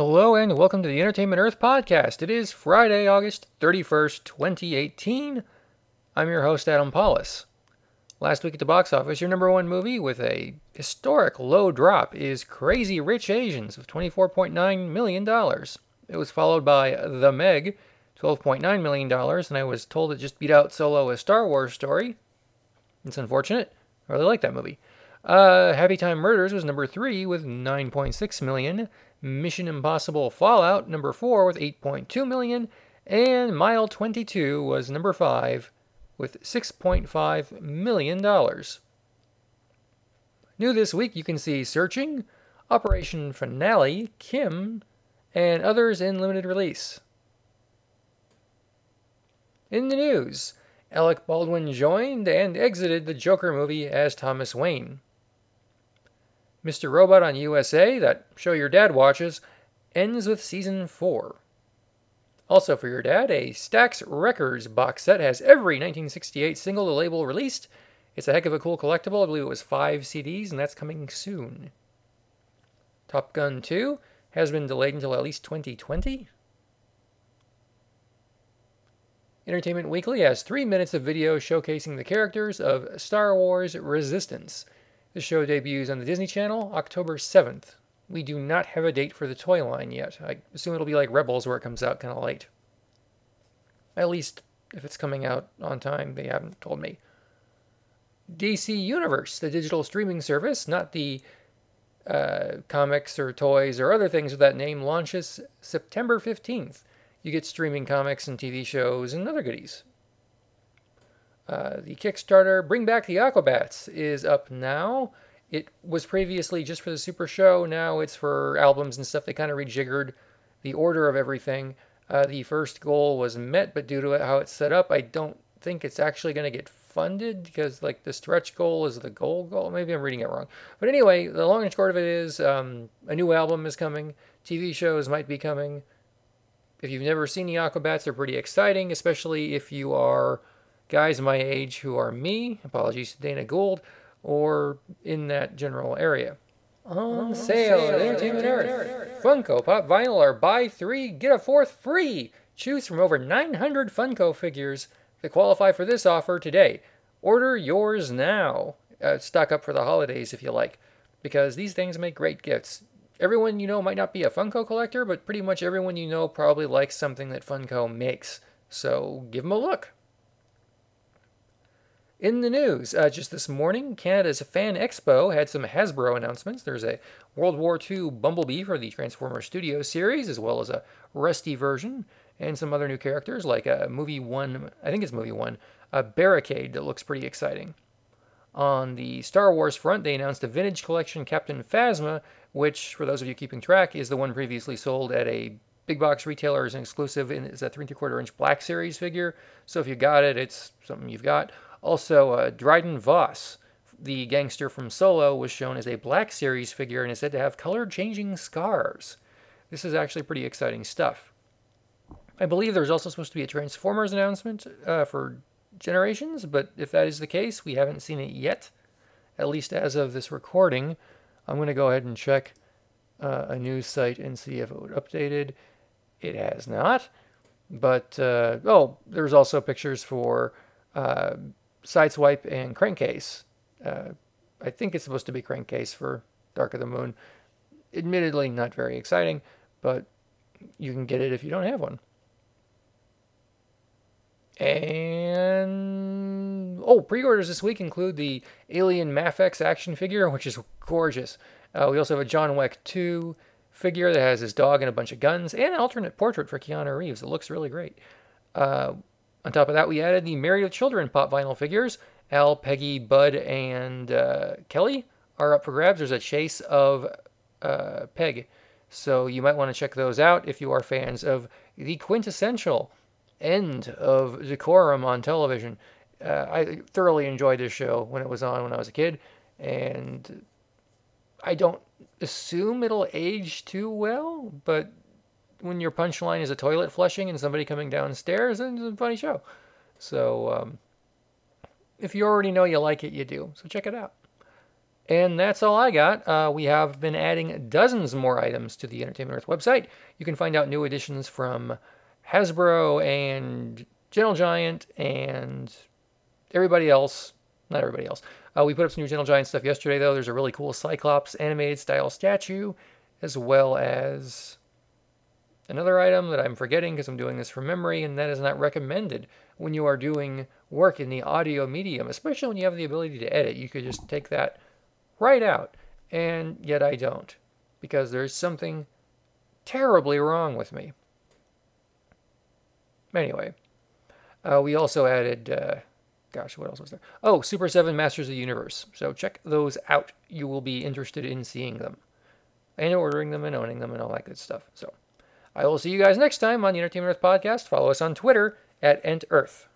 Hello and welcome to the Entertainment Earth podcast. It is Friday, August 31st, 2018. I'm your host, Adam Pawlus. Last week at the box office, your number one movie with a historic low drop is Crazy Rich Asians with $24.9 million. It was followed by The Meg, $12.9 million, and I was told it just beat out Solo a Star Wars story. It's unfortunate. I really like that movie. Uh, Happy Time Murders was number three with 9.6 million. Mission Impossible Fallout number four with 8.2 million, and Mile 22 was number five with 6.5 million dollars. New this week, you can see Searching, Operation Finale, Kin, and others in limited release. In the news, Alec Baldwin joined and exited the Joker movie as Thomas Wayne. Mr. Robot on USA, that show your dad watches, ends with season 4. Also for your dad, a Stax Records box set has every 1968 single to label released. It's a heck of a cool collectible. I believe it was five CDs, and that's coming soon. Top Gun 2 has been delayed until at least 2020. Entertainment Weekly has three minutes of video showcasing the characters of Star Wars Resistance. The show debuts on the Disney Channel October 7th. We do not have a date for the toy line yet. I assume it'll be like Rebels where it comes out kind of late. At least if it's coming out on time, they haven't told me. DC Universe, the digital streaming service, not the uh, comics or toys or other things with that name, launches September 15th. You get streaming comics and TV shows and other goodies. Uh, the Kickstarter Bring Back the Aquabats is up now. It was previously just for the Super Show. Now it's for albums and stuff. They kind of rejiggered the order of everything. Uh, the first goal was met, but due to how it's set up, I don't think it's actually going to get funded because like the stretch goal is the goal goal. Maybe I'm reading it wrong. But anyway, the long and short of it is um, a new album is coming. TV shows might be coming. If you've never seen the Aquabats, they're pretty exciting, especially if you are guys my age who are me, apologies to Dana Gould, or in that general area. On sale, sale at Entertainment Earth. Funko Pop Vinyl are buy three, get a fourth free. Choose from over 900 Funko figures that qualify for this offer today. Order yours now. Uh, stock up for the holidays if you like, because these things make great gifts. Everyone you know might not be a Funko collector, but pretty much everyone you know probably likes something that Funko makes. So give them a look. In the news, uh, just this morning, Canada's Fan Expo had some Hasbro announcements. There's a World War II Bumblebee for the Transformers Studio series, as well as a Rusty version, and some other new characters like a movie one, I think it's movie one, a Barricade that looks pretty exciting. On the Star Wars front, they announced a vintage collection Captain Phasma, which, for those of you keeping track, is the one previously sold at a big box retailer as an exclusive, and it's a three and three quarter inch Black Series figure. So if you got it, it's something you've got. Also, uh, Dryden Voss, the gangster from Solo, was shown as a Black Series figure and is said to have color changing scars. This is actually pretty exciting stuff. I believe there's also supposed to be a Transformers announcement uh, for Generations, but if that is the case, we haven't seen it yet, at least as of this recording. I'm going to go ahead and check uh, a news site and see if it would updated. It has not. But, uh, oh, there's also pictures for uh, Sideswipe and Crankcase. Uh, I think it's supposed to be Crankcase for Dark of the Moon. Admittedly, not very exciting, but you can get it if you don't have one. And oh, pre-orders this week include the Alien Mafex action figure, which is gorgeous. Uh, we also have a John Wick 2 figure that has his dog and a bunch of guns, and an alternate portrait for Keanu Reeves. It looks really great. Uh, on top of that, we added the Married of Children pop vinyl figures. Al, Peggy, Bud, and uh, Kelly are up for grabs. There's a chase of uh, Peg. So you might want to check those out if you are fans of the quintessential end of decorum on television. Uh, I thoroughly enjoyed this show when it was on when I was a kid, and I don't assume it'll age too well, but when your punchline is a toilet flushing and somebody coming downstairs, and it's a funny show. So um, if you already know you like it, you do. So check it out. And that's all I got. Uh, we have been adding dozens more items to the Entertainment Earth website. You can find out new additions from Hasbro and Gentle Giant and everybody else. Not everybody else. Uh, we put up some new Gentle Giant stuff yesterday, though. There's a really cool Cyclops animated style statue, as well as another item that I'm forgetting because I'm doing this from memory, and that is not recommended when you are doing work in the audio medium, especially when you have the ability to edit. You could just take that right out, and yet I don't because there's something terribly wrong with me. Anyway, uh, we also added. Uh, gosh, what else was there? Oh, Super 7 Masters of the Universe. So check those out. You will be interested in seeing them and ordering them and owning them and all that good stuff. So I will see you guys next time on the Entertainment Earth podcast. Follow us on Twitter at EntEarth.